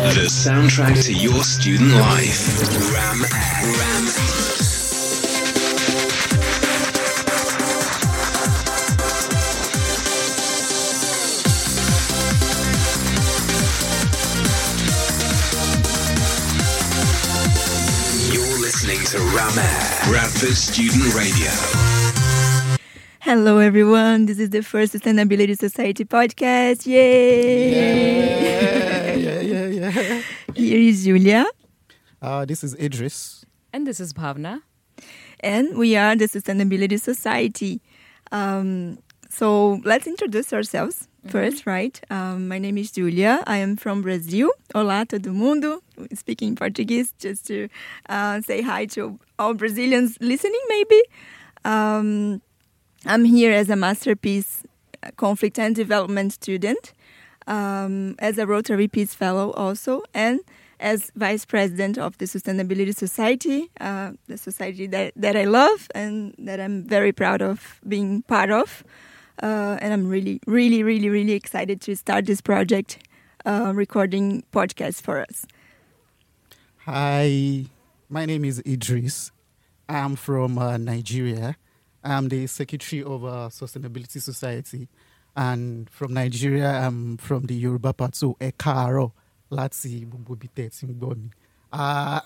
The soundtrack to your student life. Ram Air. Ram You're listening to Ram Air. Bradford Student Radio. Hello, everyone. This is the first Sustainability Society podcast. Yay! Yeah. Here is Julia, Uh, this is Idris. And this is Bhavna. and we are the Sustainability Society. Um, so let's introduce ourselves first, right? Um, my name is Julia. I am from Brazil. Olá, todo mundo. Speaking Portuguese, just to uh, say hi to all Brazilians listening, maybe. Um, I'm here as a masterpiece uh, conflict and development student, um, as a Rotary Peace Fellow also, and as vice president of the Sustainability Society, uh, the society that, that I love and that I'm very proud of being part of. Uh, and I'm really, really, really, really excited to start this project, uh, recording podcasts for us. Hi, my name is Idris. I'm from uh, Nigeria. I'm the secretary of uh, Sustainability Society. And from Nigeria, I'm from the Yoruba part, so Ekaro, Tingboni. Uh,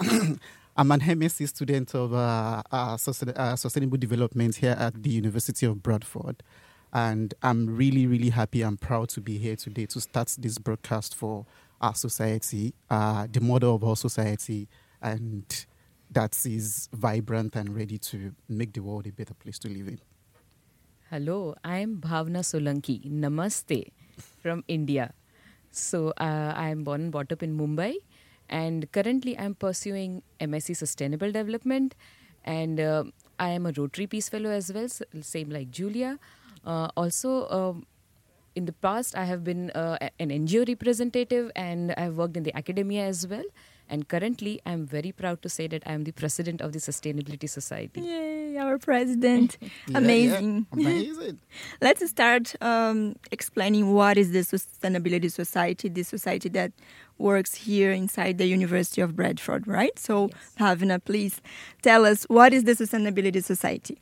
I'm an MSc student of uh, uh, uh, Sustainable Development here at the University of Bradford. And I'm really, really happy and proud to be here today to start this broadcast for our society, uh, the model of our society, and that is vibrant and ready to make the world a better place to live in. Hello, I am Bhavna Solanki. Namaste from India. So uh, I am born and brought up in Mumbai, and currently I am pursuing MSc Sustainable Development, and uh, I am a Rotary Peace Fellow as well, same like Julia. Uh, also, um, in the past, I have been uh, an NGO representative, and I have worked in the academia as well. And currently, I am very proud to say that I am the president of the Sustainability Society. Yay, our president. Amazing. yeah, amazing. Let's start um, explaining what is the Sustainability Society, the society that works here inside the University of Bradford, right? So, Bhavna, please tell us what is the Sustainability Society?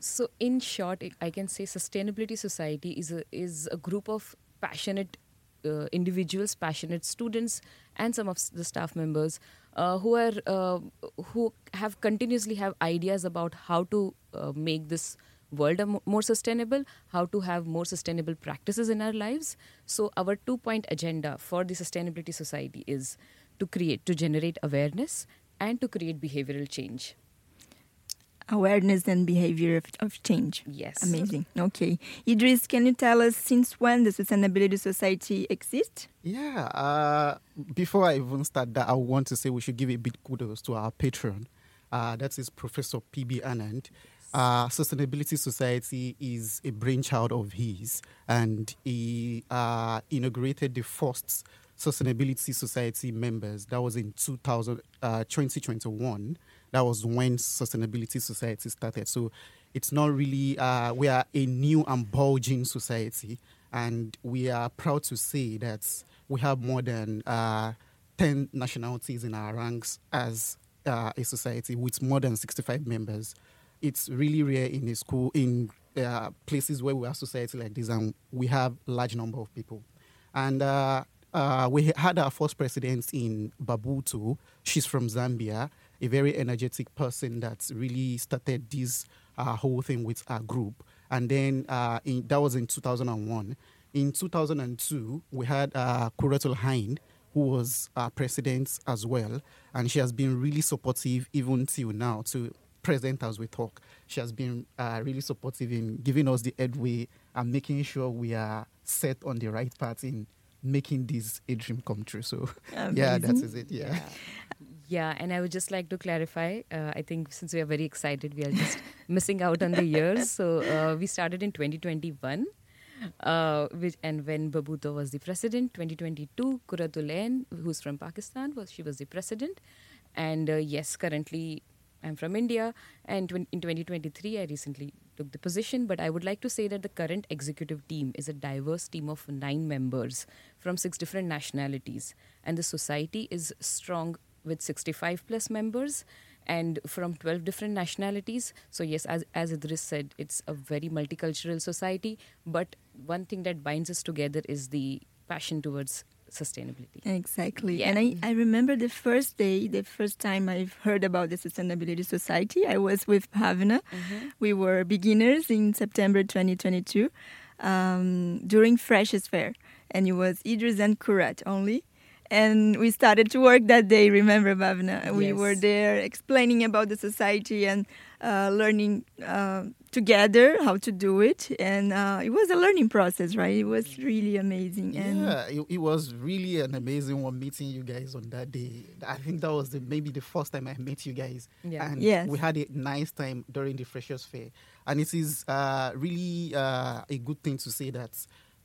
So, in short, I- I can say Sustainability Society is a is a group of passionate uh, individuals, passionate students, and some of the staff members uh, who are uh, who have continuously have ideas about how to uh, make this world more sustainable, how to have more sustainable practices in our lives. So, our two point agenda for the Sustainability Society is to create, to generate awareness, and to create behavioral change. Awareness and behavior of, of change. Yes. Amazing. Okay. Idris, can you tell us since when the Sustainability Society exists? Yeah. Uh, before I even start that, I want to say we should give a big kudos to our patron. Uh, that is Professor P.B. Anand. Uh, Sustainability Society is a brainchild of his, and he uh, inaugurated the first Sustainability Society members. That was in 2000, uh, 2021. That was when Sustainability Society started. So it's not really, uh, we are a new and bulging society, and we are proud to say that we have more than uh, 10 nationalities in our ranks as uh, a society with more than 65 members. It's really rare in a school, in uh, places where we have society like this, and we have large number of people. And uh, uh, we had our first president in Babutu. She's from Zambia, a very energetic person that really started this uh, whole thing with our group. And then uh, in, that was in 2001. In 2002, we had uh, Kuratulain, who was our president as well. And she has been really supportive even till now to present as we talk. She has been uh, really supportive in giving us the headway and making sure we are set on the right path in making this a dream come true. So, yeah, that is it. Yeah. Yeah, and I would just like to clarify. Uh, I think since we are very excited, we are just missing out on the years. So uh, we started in 2021, uh, which and when Babuto was the president, 2022, Kuratulain, who's from Pakistan, was she was the president, and uh, yes, currently I'm from India, and in 2023, I recently took the position. But I would like to say that the current executive team is a diverse team of nine members from six different nationalities, and the society is strong with 65 plus members and from 12 different nationalities. So, yes, as, as Idris said, it's a very multicultural society. But one thing that binds us together is the passion towards sustainability. Exactly. Yeah. And I, I remember the first day, the first time I've heard about the Sustainability Society, I was with Bhavna. We were beginners in September 2022 um, during Freshers Fair. And it was Idris and Kurat only. And we started to work that day, remember, Bhavna? We Yes. were there explaining about the society and uh, learning uh, together how to do it. And uh, it was a learning process, right? It was really amazing. And Yeah, it, it was really an amazing one meeting you guys on that day. I think that was the, maybe the first time I met you guys. Yeah. And Yes. we had a nice time during the Freshers Fair. And it is uh, really uh, a good thing to say that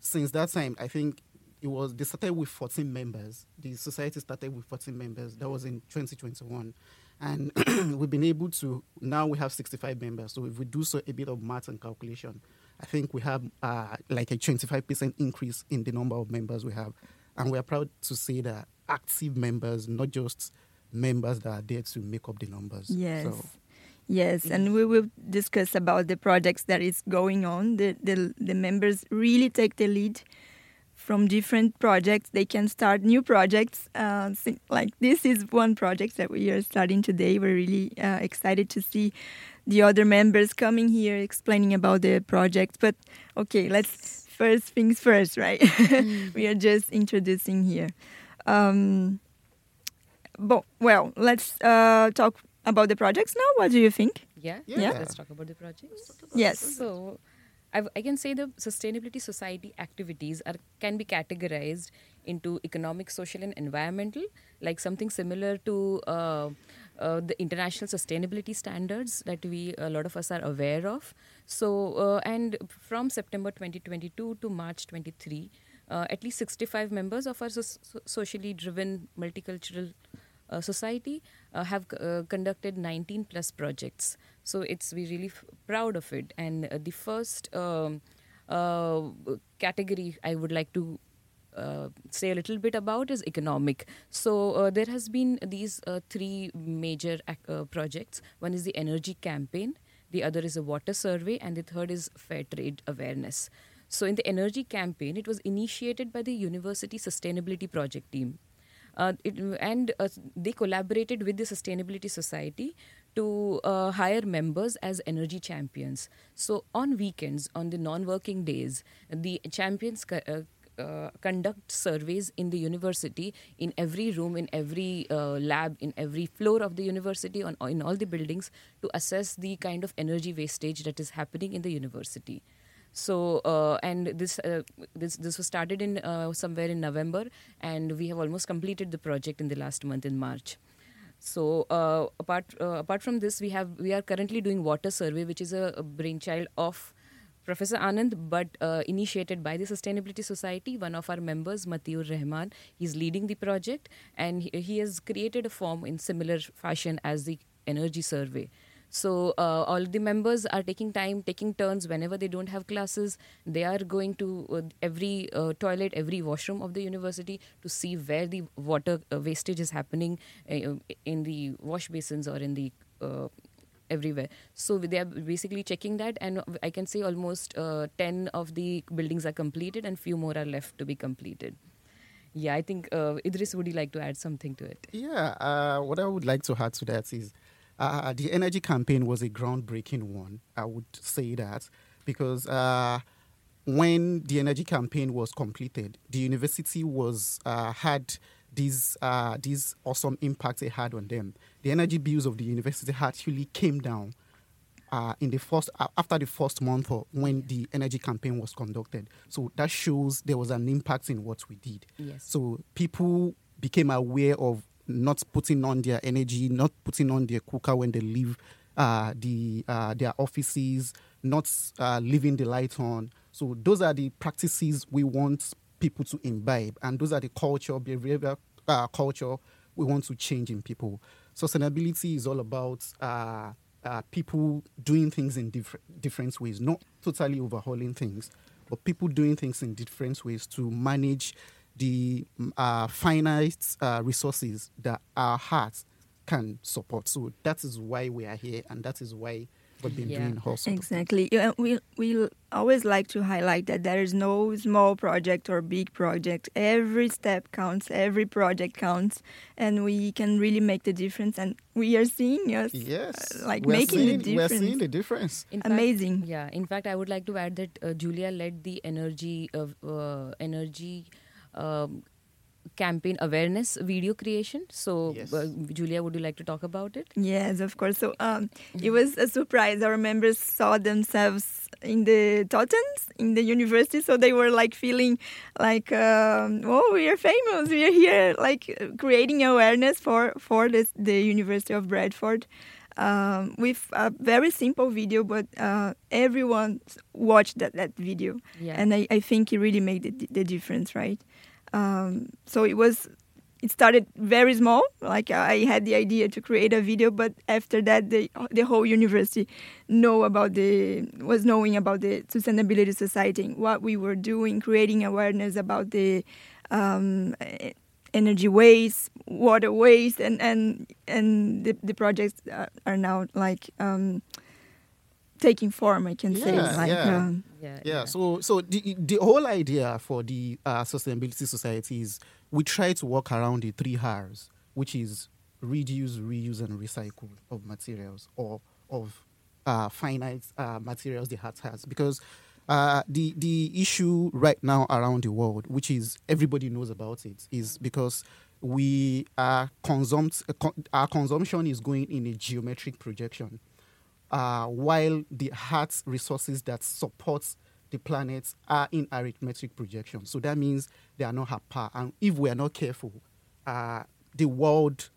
since that time, I think it was, they started with 14 members. The society started with 14 members. That was in 2021. And we've been able to, now we have 65 members. So if we do so a bit of math and calculation, I think we have uh, like a 25% increase in the number of members we have. And we are proud to say that active members, not just members that are there to make up the numbers. Yes. So, Yes, and we will discuss about the projects that is going on. The, the the members really take the lead from different projects. They can start new projects. Uh, like this is one project that we are starting today. We're really uh, excited to see the other members coming here explaining about the project. But okay, let's first things first, right? we are just introducing here. Um, but, well, let's uh, talk about the projects now. What do you think? Yeah? Yeah. Let's talk about the projects. Yes. So, I've, I can say the Sustainability Society activities are can be categorized into economic, social, and environmental, like something similar to uh, uh, the international sustainability standards that we a lot of us are aware of. So, uh, and from September 2022 to March 23, uh, at least 65 members of our so- so- socially driven multicultural uh, society uh, have uh, conducted 19 plus projects so it's we really f- proud of it and uh, the first um, uh, category i would like to uh, say a little bit about is economic. So uh, there has been these three major projects. One is the energy campaign, the other is a water survey, and the third is fair trade awareness. So in the energy campaign, it was initiated by the University Sustainability Project team. Uh, it, and uh, they collaborated with the Sustainability Society to uh, hire members as energy champions. So on weekends, on the non-working days, the champions uh, uh, conduct surveys in the university, in every room, in every uh, lab, in every floor of the university, on in all the buildings, to assess the kind of energy wastage that is happening in the university. So uh, and this uh, this this was started in uh, somewhere in November, and we have almost completed the project in the last month in March. So uh, apart uh, apart from this, we have we are currently doing water survey, which is a, a brainchild of Professor Anand, but uh, initiated by the Sustainability Society. One of our members, Matiur Rahman, he's leading the project, and he, he has created a form in similar fashion as the energy survey. So uh, all the members are taking time, taking turns whenever they don't have classes. They are going to uh, every uh, toilet, every washroom of the university to see where the water uh, wastage is happening uh, in the wash basins or in the uh, everywhere. So they are basically checking that, and I can say almost ten of the buildings are completed, and few more are left to be completed. Yeah, I think uh, Idris, would you like to add something to it? Yeah, uh, what I would like to add to that is uh, the energy campaign was a groundbreaking one. I would say that because uh, when the energy campaign was completed, the university was uh, had these uh, these awesome impacts it had on them. The energy bills of the university actually came down uh, in the first uh, after the first month or when the energy campaign was conducted. So that shows there was an impact in what we did. Yes. So people became aware of not putting on their energy, not putting on their cooker when they leave uh, the uh, their offices, not uh, leaving the light on. So those are the practices we want people to imbibe, and those are the culture, behavioral uh, culture we want to change in people. sustainability is all about uh, uh, people doing things in different ways, not totally overhauling things, but people doing things in different ways to manage the mm, uh, finite uh, resources that our hearts can support. So that is why we are here, and that is why we've been Yeah. doing also. Exactly. Yeah, we we always like to highlight that there is no small project or big project. Every step counts. Every project counts, and we can really make the difference. And we are seeing yes, Yes, uh, like we're making seeing, the We're difference. seeing the difference. In fact- Amazing. yeah. In fact, I would like to add that uh, Julia led the energy of uh, energy um, campaign awareness video creation. So, Yes. uh, Julia, would you like to talk about it? Yes, of course. So um, it was a surprise. Our members saw themselves in the totems in the university, so they were like feeling like, um, oh, we are famous. We are here, like creating awareness for for this, the University of Bradford. Um, with a very simple video, but uh, everyone watched that, that video, Yeah. and I, I think it really made the, the difference, right? Um, so it was it started very small like i had the idea to create a video but after that the the whole university know about the was knowing about the sustainability society and what we were doing creating awareness about the um, energy waste water waste and and and the, the projects are, are now like um, taking form i can say Yeah, like yeah. um, Yeah. Yeah, so so the the whole idea for the uh, sustainability society is we try to work around the three R's, which is reduce, reuse, and recycle of materials or of uh, finite uh, materials the heart has, because uh, the the issue right now around the world, which is everybody knows about it, is because we are consumed, our consumption is going in a geometric projection uh, while the Earth's resources that support the planet are in arithmetic projection. So that means they are not power. And if we are not careful, uh, the world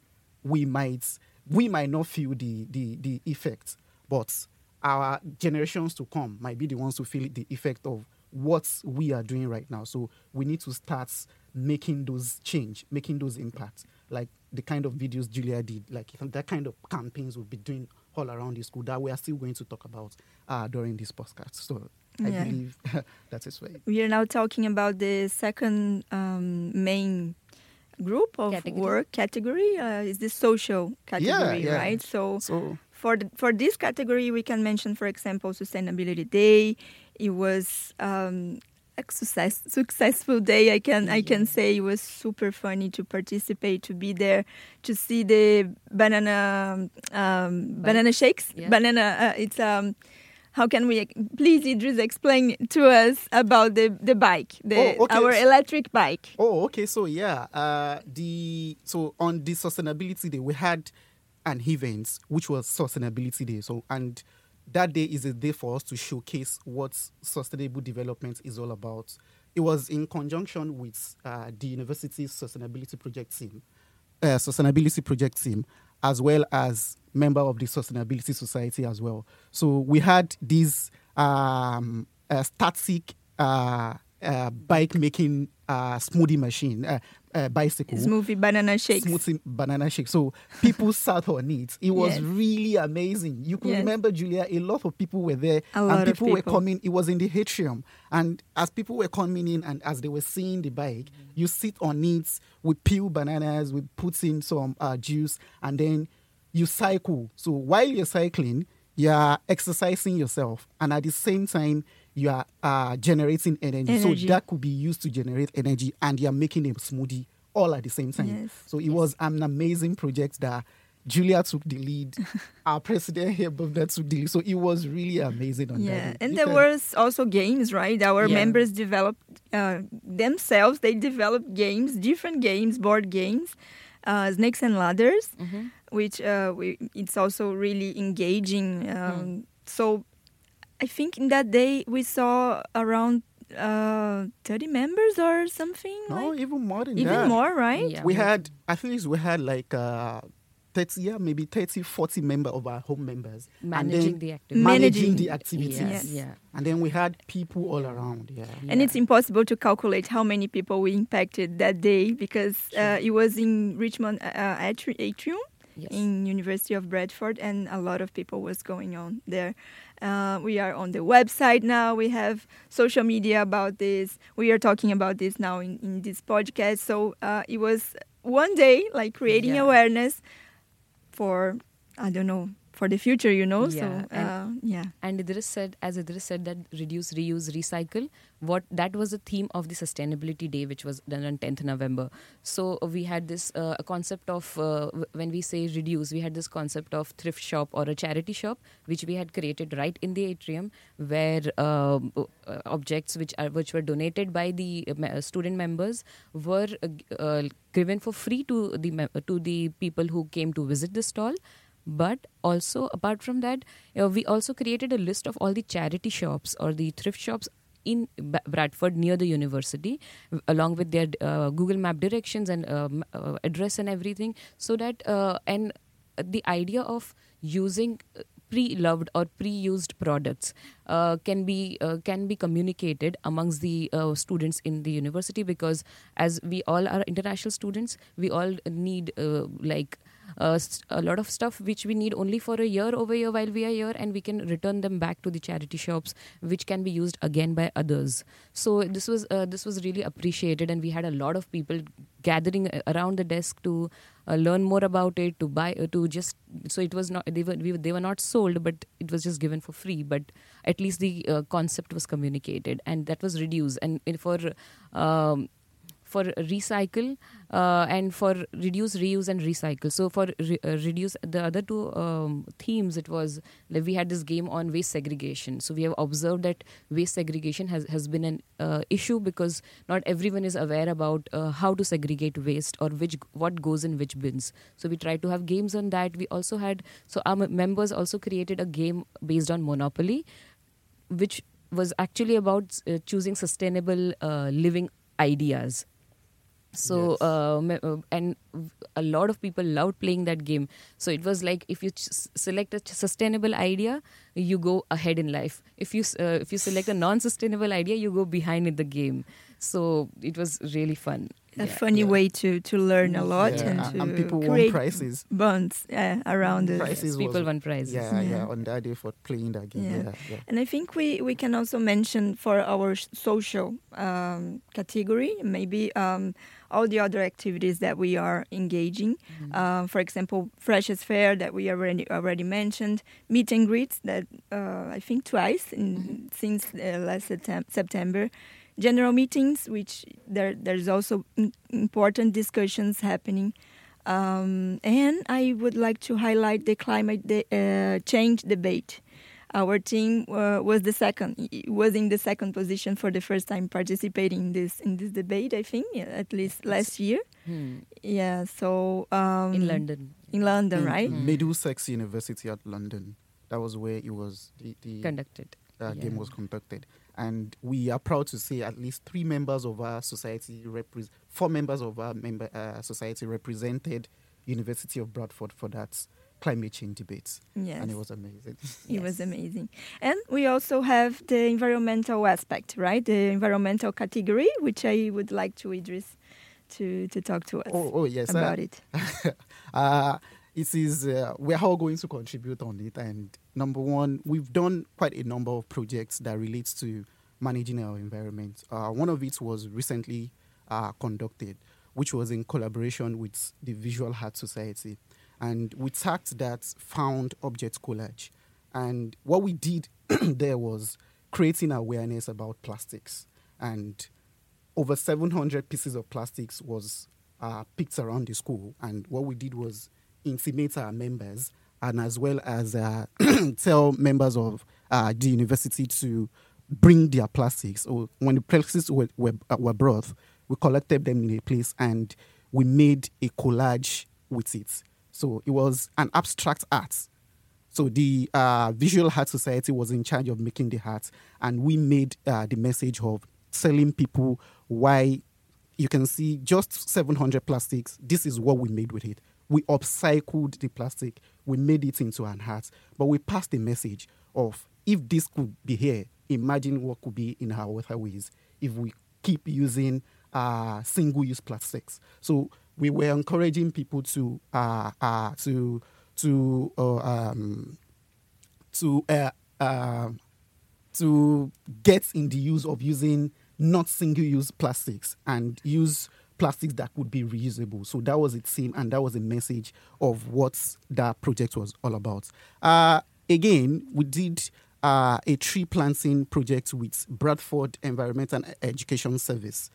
we might we might not feel the the the effect, but our generations to come might be the ones who feel the effect of what we are doing right now. So we need to start making those change, making those impacts, like the kind of videos Julia did, like that kind of campaigns we'll be doing all around the school that we are still going to talk about uh, during this podcast. So I Yeah. believe that is right. we are now talking about the second um, main group of Category. work category uh, is the social category yeah. right so So for the, for this category we can mention for example sustainability day it was um, a success, successful day i can i can say it was super funny to participate to be there to see the banana um, banana shakes Yeah. banana uh, it's um how can we please idris explain to us about the the bike the Oh, okay. our electric bike Oh, okay. So yeah, uh, the so on the sustainability day we had an event which was sustainability day. So and that day is a day for us to showcase what sustainable development is all about. It was in conjunction with uh, the university's sustainability project team, uh, sustainability project team, as well as member of the sustainability society as well. So we had this um, uh, static uh, uh, bike making uh, smoothie machine, uh, bicycle. smoothie banana shakes Smoothie banana shake. So people sat on it. It was Yes. really amazing. You could Yes. remember, Julia, a lot of people were there. A and of people, were coming. It was in the atrium. And as people were coming in and as they were seeing the bike, you sit on it, we peel bananas, we put in some uh, juice, and then you cycle. So while you're cycling, you are exercising yourself. And at the same time, you are uh, generating energy. Energy. So that could be used to generate energy, and you are making a smoothie all at the same time. Yes. So it was an amazing project that Julia took the lead. Our president here, Bhavna, took the lead. So it was really amazing on Yeah, that. and You there can- was also games, right? Our Yeah. members developed uh, themselves. They developed games, different games, board games, uh, snakes and ladders, Mm-hmm. which uh, we, it's also really engaging. Um, So I think in that day we saw around uh, 30 members or something. no, like, even more than even that. more, right? Yeah. We had, I think we had like uh, 30, yeah, maybe 30, 40 member of our home members. Managing the activity. Managing Managing- the activities. Yes. Yes. Yeah. And then we had people all around, yeah. And it's impossible to calculate how many people we impacted that day because uh, it was in Richmond uh, atrium. Yes. in University of Bradford, and a lot of people was going on there. Uh, we are on the website now. We have social media about this. We are talking about this now in, in this podcast. So uh, it was one day like creating Yeah. awareness for I don't know for the future, you know. Yeah, So and- uh, yeah. And Idris said, as Idris said, that reduce, reuse, recycle. What that was the theme of the Sustainability Day, which was done on 10th November. So uh, we had this uh, a concept of uh, when we say reduce, we had this concept of thrift shop or a charity shop, which we had created right in the atrium, where um, uh, objects which are which were donated by the uh, uh, student members were uh, uh, given for free to the to the people who came to visit the stall but also apart from that uh, we also created a list of all the charity shops or the thrift shops in Ba- Bradford near the university, along with their uh, Google Map directions and uh, uh, address and everything, so that uh, and the idea of using pre-loved or pre-used products uh, can be uh, can be communicated amongst the uh, students in the university because as we all are international students, we all need like uh, a lot of stuff which we need only for a year over here while we are here and we can return them back to the charity shops which can be used again by others. So this was uh, this was really appreciated and we had a lot of people gathering around the desk to uh, learn more about it to buy uh, to just so it was not they were we, they were not sold but it was just given for free but at least the uh, concept was communicated and that was reduced. And for um, for recycle uh, and for reduce reuse and recycle. So for re- uh, reduce the other two um, themes it was like we had this game on waste segregation. So we have observed that waste segregation has, has been an uh, issue because not everyone is aware about uh, how to segregate waste or which what goes in which bins. So we tried to have games on that. We also had so our members also created a game based on monopoly which was actually about uh, choosing sustainable uh, living ideas so Yes. uh, uh, and a lot of people loved playing that game so it was like if you ch- select a ch- sustainable idea you go ahead in life if you uh, if you select a non sustainable idea you go behind in the game so it was really fun A Yeah. funny Yeah. way to, to learn a lot Yeah, and and- to and people won create prizes. bonds uh, around it. Prizes people was- won prizes Yeah, yeah, Yeah. on that day for playing that game. Yeah. Yeah, yeah. And I think we, we can also mention for our social um, category, maybe um, all the other activities that we are engaging. Mm-hmm. Uh, for example, Freshers Fair that we already already mentioned, meet and greets that uh, I think twice in, Mm-hmm. since uh, last Septem- September. General meetings, which there there's also im- important discussions happening. Um, and I would like to highlight the climate de- uh, change debate. Our team uh, was the second, was in the second position for the first time participating in this in this debate. I think yeah, at least last year. Hmm. Yeah. So um, in london in London, In right? Middlesex University at London. That was where it was the, the conducted uh, game was conducted. And we are proud to say at least three members of our society, repre- four members of our member uh, society represented University of Bradford for that climate change debates. Yes. And it was amazing. It was amazing. And we also have the environmental aspect, right? The environmental category, which I would like to Idris to, to talk to us oh, oh, yes. uh, about it. uh, it is uh, we're all going to contribute on it and number one we've done quite a number of projects that relates to managing our environment uh, one of it was recently uh, conducted which was in collaboration with the visual art society and we tacked that found object collage. And what we did there was creating awareness about plastics. And over 700 pieces of plastics was uh, picked around the school. And what we did was intimate our members and as well as uh, tell members of uh, the university to bring their plastics. Or when the plastics were, were, uh, were brought we collected them in a place and we made a collage with it so it was an abstract art so the uh, Visual Art Society was in charge of making the art, and we made uh, the message of telling people why you can see just 700 plastics. This is what we made with it. We upcycled the plastic, we made it into an art, but we passed the message of if this could be here, imagine what could be in our waterways if we keep using uh, single-use plastics. So we were encouraging people to uh, uh, to to uh, um, to uh, to get in the use of using not single-use plastics and use plastics that could be reusable. So that was the theme, and that was the message of what that project was all about. Uh, again, we did uh, a tree planting project with Bradford Environment and Education Service.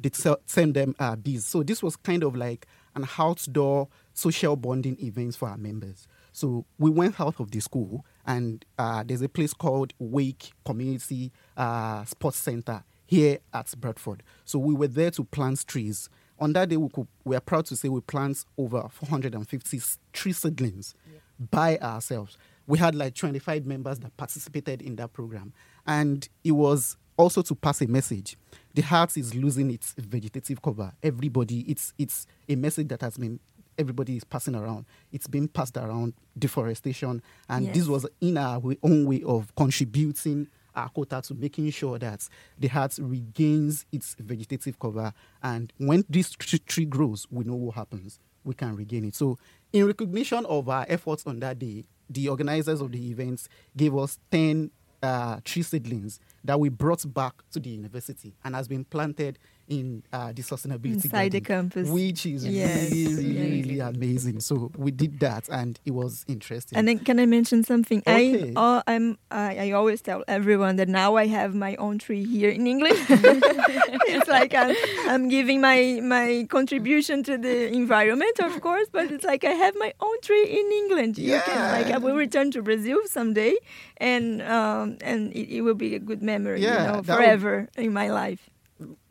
They send them uh, BEES. So this was kind of like an outdoor social bonding event for our members. So we went out of the school, and uh, there's a place called Wyke Community uh, Sports Center here at Bradford. So we were there to plant trees. On that day, we, could, we are proud to say we plant over 450 tree seedlings yeah. by ourselves. We had like 25 members that participated in that program. And it was also to pass a message. The heart is losing its vegetative cover. Everybody, it's, it's a message that has been everybody is passing around. It's been passed around deforestation, and yes. this was in our own way of contributing our quota to making sure that the heart regains its vegetative cover. And when this tree grows, we know what happens. We can regain it. So, in recognition of our efforts on that day, the organizers of the events gave us 10 uh, tree seedlings that we brought back to the university and has been planted in uh, the sustainability inside garden, the campus, which is yes. really, really amazing. So we did that, and it was interesting. And then, can I mention something? Okay. I, uh, I'm, I, I always tell everyone that now I have my own tree here in England. it's like I'm, I'm giving my my contribution to the environment, of course, but it's like I have my own tree in England. You yeah. can, like I will return to Brazil someday, and um, and it, it will be a good memory, yeah, you know, forever would, in my life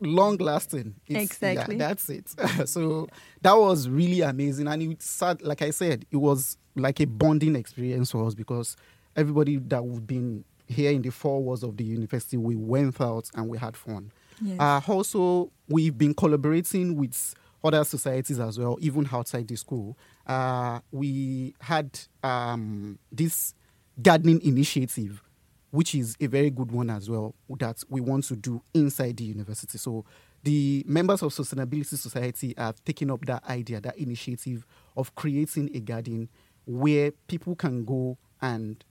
long lasting. exactly. Yeah, that's it. so that was really amazing. And it sad, like I said, it was like a bonding experience for us because everybody that we've been here in the four walls of the university, we went out and we had fun. Yes. Uh, also, we've been collaborating with other societies as well, even outside the school. Uh, we had um, this gardening initiative which is a very good one as well that we want to do inside the university. So the members of Sustainability Society have taken up that idea, that initiative of creating a garden where people can go and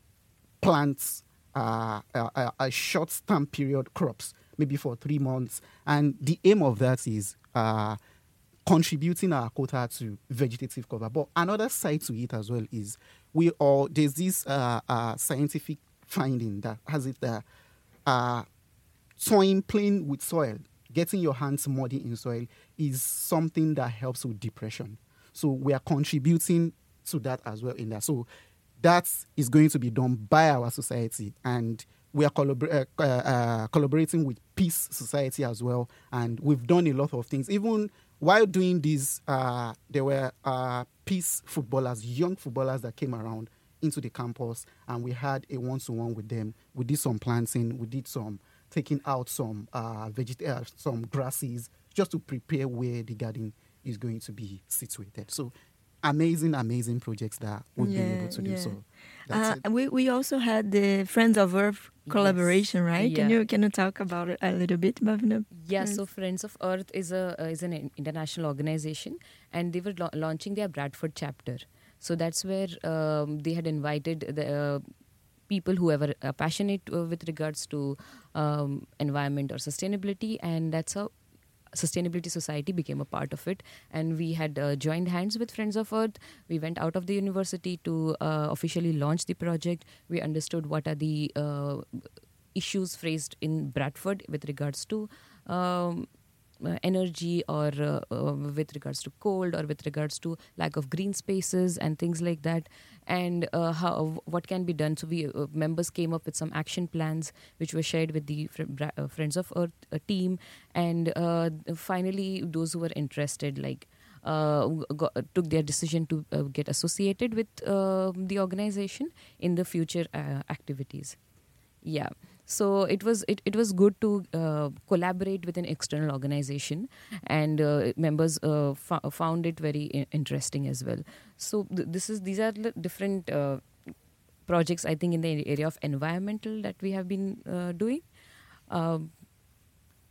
plant uh, a, a, short term period crops, maybe for three months. And the aim of that is uh, contributing our quota to vegetative cover. But another side to it as well is we all, there's this uh, uh scientific finding that has it there. Uh, soil, playing with soil, getting your hands muddy in soil is something that helps with depression. So we are contributing to that as well in that. So that is going to be done by our society and we are collabor- uh, uh, collaborating with Peace Society as well, and we've done a lot of things. Even while doing this, uh, there were uh, peace footballers, young footballers that came around into the campus and we had a one-to-one with them. We did some planting, we did some taking out some uh, veget- uh, some grasses just to prepare where the garden is going to be situated. So amazing, amazing projects that we've yeah, been able to do. So uh, we we also had the Friends of Earth collaboration, yes. right? Yeah. Can you can you talk about it a little bit, Bhavna? Yeah. So Friends of Earth is a uh, is an international organization, and they were la- launching their Bradford chapter. So that's where um, they had invited the uh, people who are passionate uh, with regards to um, environment or sustainability, and that's how sustainability society became a part of it. And we had uh, joined hands with friends of earth. We went out of the university to uh, officially launch the project. We understood what are the uh, issues phrased in bradford with regards to um, energy or uh, uh, with regards to cold or with regards to lack of green spaces and things like that. And uh, how what can be done? So we uh, members came up with some action plans which were shared with the fr- friends of earth team. And finally those who were interested like got, took their decision to get associated with the organization in the future activities. Yeah so it was it, it was good to uh, collaborate with an external organization and uh, members uh, f- found it very I- interesting as well so th- this is these are different uh, projects i think in the area of environmental that we have been uh, doing um,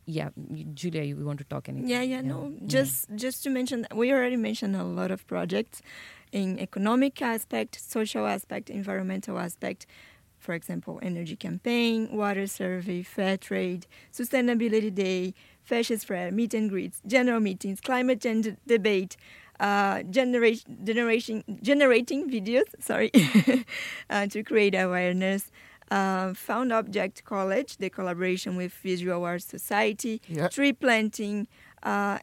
yeah, Julia, you want to talk anything? Yeah, yeah, no. Just just to mention, we already mentioned a lot of projects in economic aspect, social aspect, environmental aspect. For example, energy campaign, water survey, fair trade, sustainability day, Freshers Fair, meet and greets, general meetings, climate change debate, uh, generation, generation, generating videos, sorry, uh, to create awareness. Uh, Found Object Collage, the collaboration with Visual Arts Society, Yeah. tree planting, uh,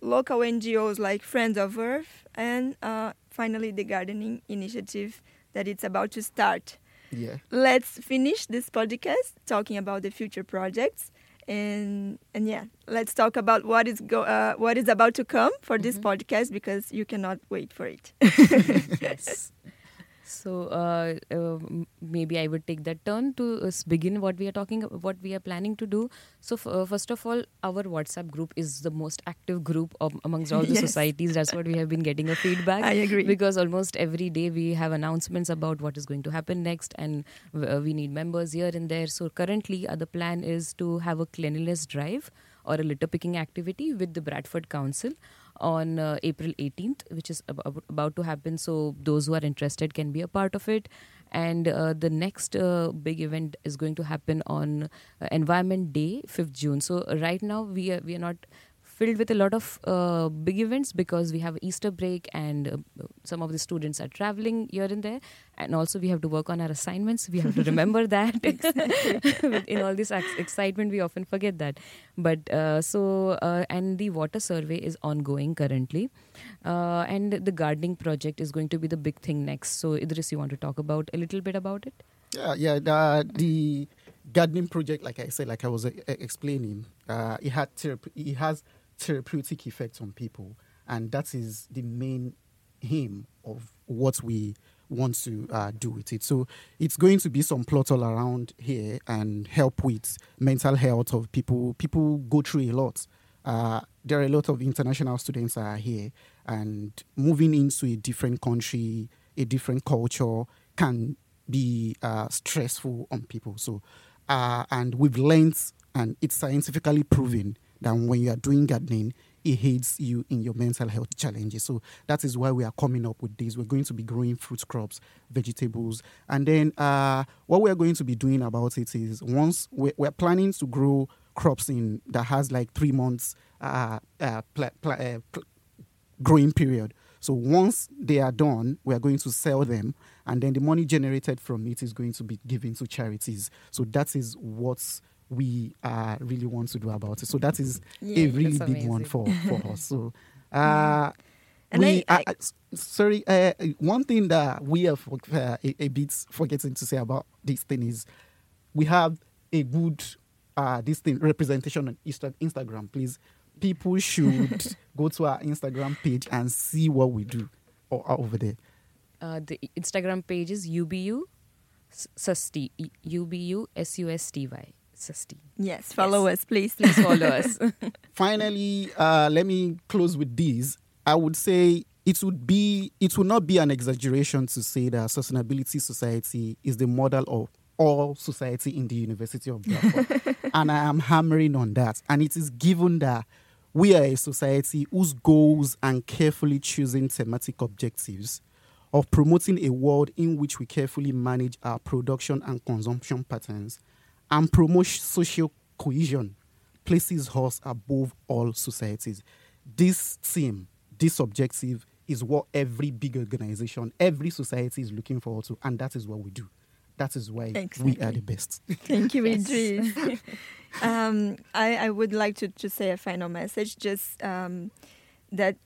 local NGOs like Friends of Earth, and uh, finally the gardening initiative that it's about to start. Yeah. Let's finish this podcast talking about the future projects. And and yeah, let's talk about what is go uh, what is about to come for this podcast because you cannot wait for it. yes. So uh, uh, maybe I would take that turn to uh, begin what we are talking, what we are planning to do. So f- uh, first of all, our WhatsApp group is the most active group of, amongst all the Yes. societies. That's what we have been getting a feedback. I agree. because almost every day we have announcements about what is going to happen next, and uh, we need members here and there. So currently, uh, the plan is to have a cleanliness drive or a litter picking activity with the Bradford Council on uh, April 18th, which is ab- ab- about to happen. So those who are interested can be a part of it. And uh, the next uh, big event is going to happen on uh, Environment Day, 5th June. So right now we are we are not filled with a lot of uh, big events because we have Easter break and uh, some of the students are traveling here and there, and also we have to work on our assignments. We have to remember that. In all this ex- excitement, we often forget that. But uh, so uh, and the water survey is ongoing currently, uh, and the gardening project is going to be the big thing next. So Idris, you want to talk about a little bit about it? Yeah, yeah. The, the gardening project, like I said, like I was uh, explaining, it had it has therapeutic effects on people, and that is the main aim of what we want to uh, do with it. So it's going to be some plot all around here and help with mental health of people. People go through a lot. Uh, there are a lot of international students are here, and moving into a different country, a different culture can be uh, stressful on people. So, uh, and we've learned, and it's scientifically proven that when you are doing gardening, it aids you in your mental health challenges. So that is why we are coming up with this. We're going to be growing fruit crops, vegetables, and then uh, what we are going to be doing about it is once we're, we're planning to grow crops in that has like three months uh, uh, pla- pla- uh, pl- growing period. So once they are done, we are going to sell them, and then the money generated from it is going to be given to charities. So that is what we uh, really want to do about it. So that is a really big one for, for us. So. Uh, And we, I- uh, uh, sorry, uh, one thing that we are for, uh, a, a bit forgetting to say about this thing is we have a good uh, this thing representation on Insta- Instagram. Please, people should go to our Instagram page and see what we do o- over there. Uh, the Instagram page is UBU S- Susty. E- UBU S U S T Y. Susty. Yes, follow us, please. Please follow us. Finally, uh, let me close with this. I would say it would be it would not be an exaggeration to say that Sustainability Society is the model of all society in the University of Bradford. and I am hammering on that. And it is given that we are a society whose goals and carefully choosing thematic objectives of promoting a world in which we carefully manage our production and consumption patterns and promote social cohesion places us above all societies. This theme, this objective is what every big organization, every society is looking forward to, and that is what we do. That is why we are the best. Thank you, Idris. um, I, I would like to, to say a final message, just um, that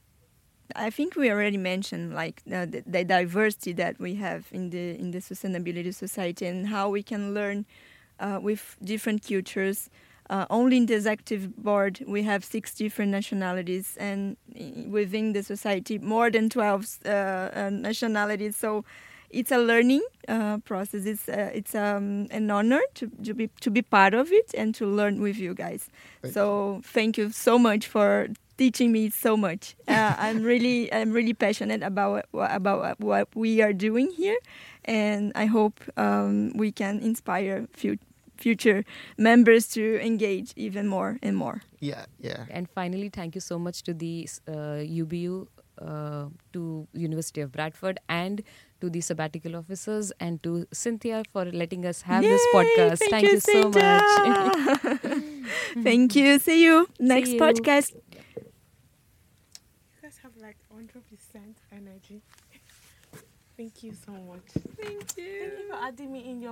I think we already mentioned like uh, the, the diversity that we have in the in the sustainability society and how we can learn uh, with different cultures. Uh, only in the executive board we have six different nationalities, and within the society more than twelve uh, uh, nationalities. So it's a learning uh, process. It's uh, it's um, an honor to, to be to be part of it and to learn with you guys. Thank so thank you so much for teaching me so much. Uh, I'm really I'm really passionate about what, about what we are doing here, and I hope um, we can inspire few future members to engage even more and more. Yeah, yeah. And finally, thank you so much to the uh, UBU, uh, to University of Bradford, and to the sabbatical officers, and to Cynthia for letting us have this podcast. Thank, you, so much. Thank you. See you next you. podcast. You guys have like 100% energy. Thank you so much. Thank you. Thank you for adding me in your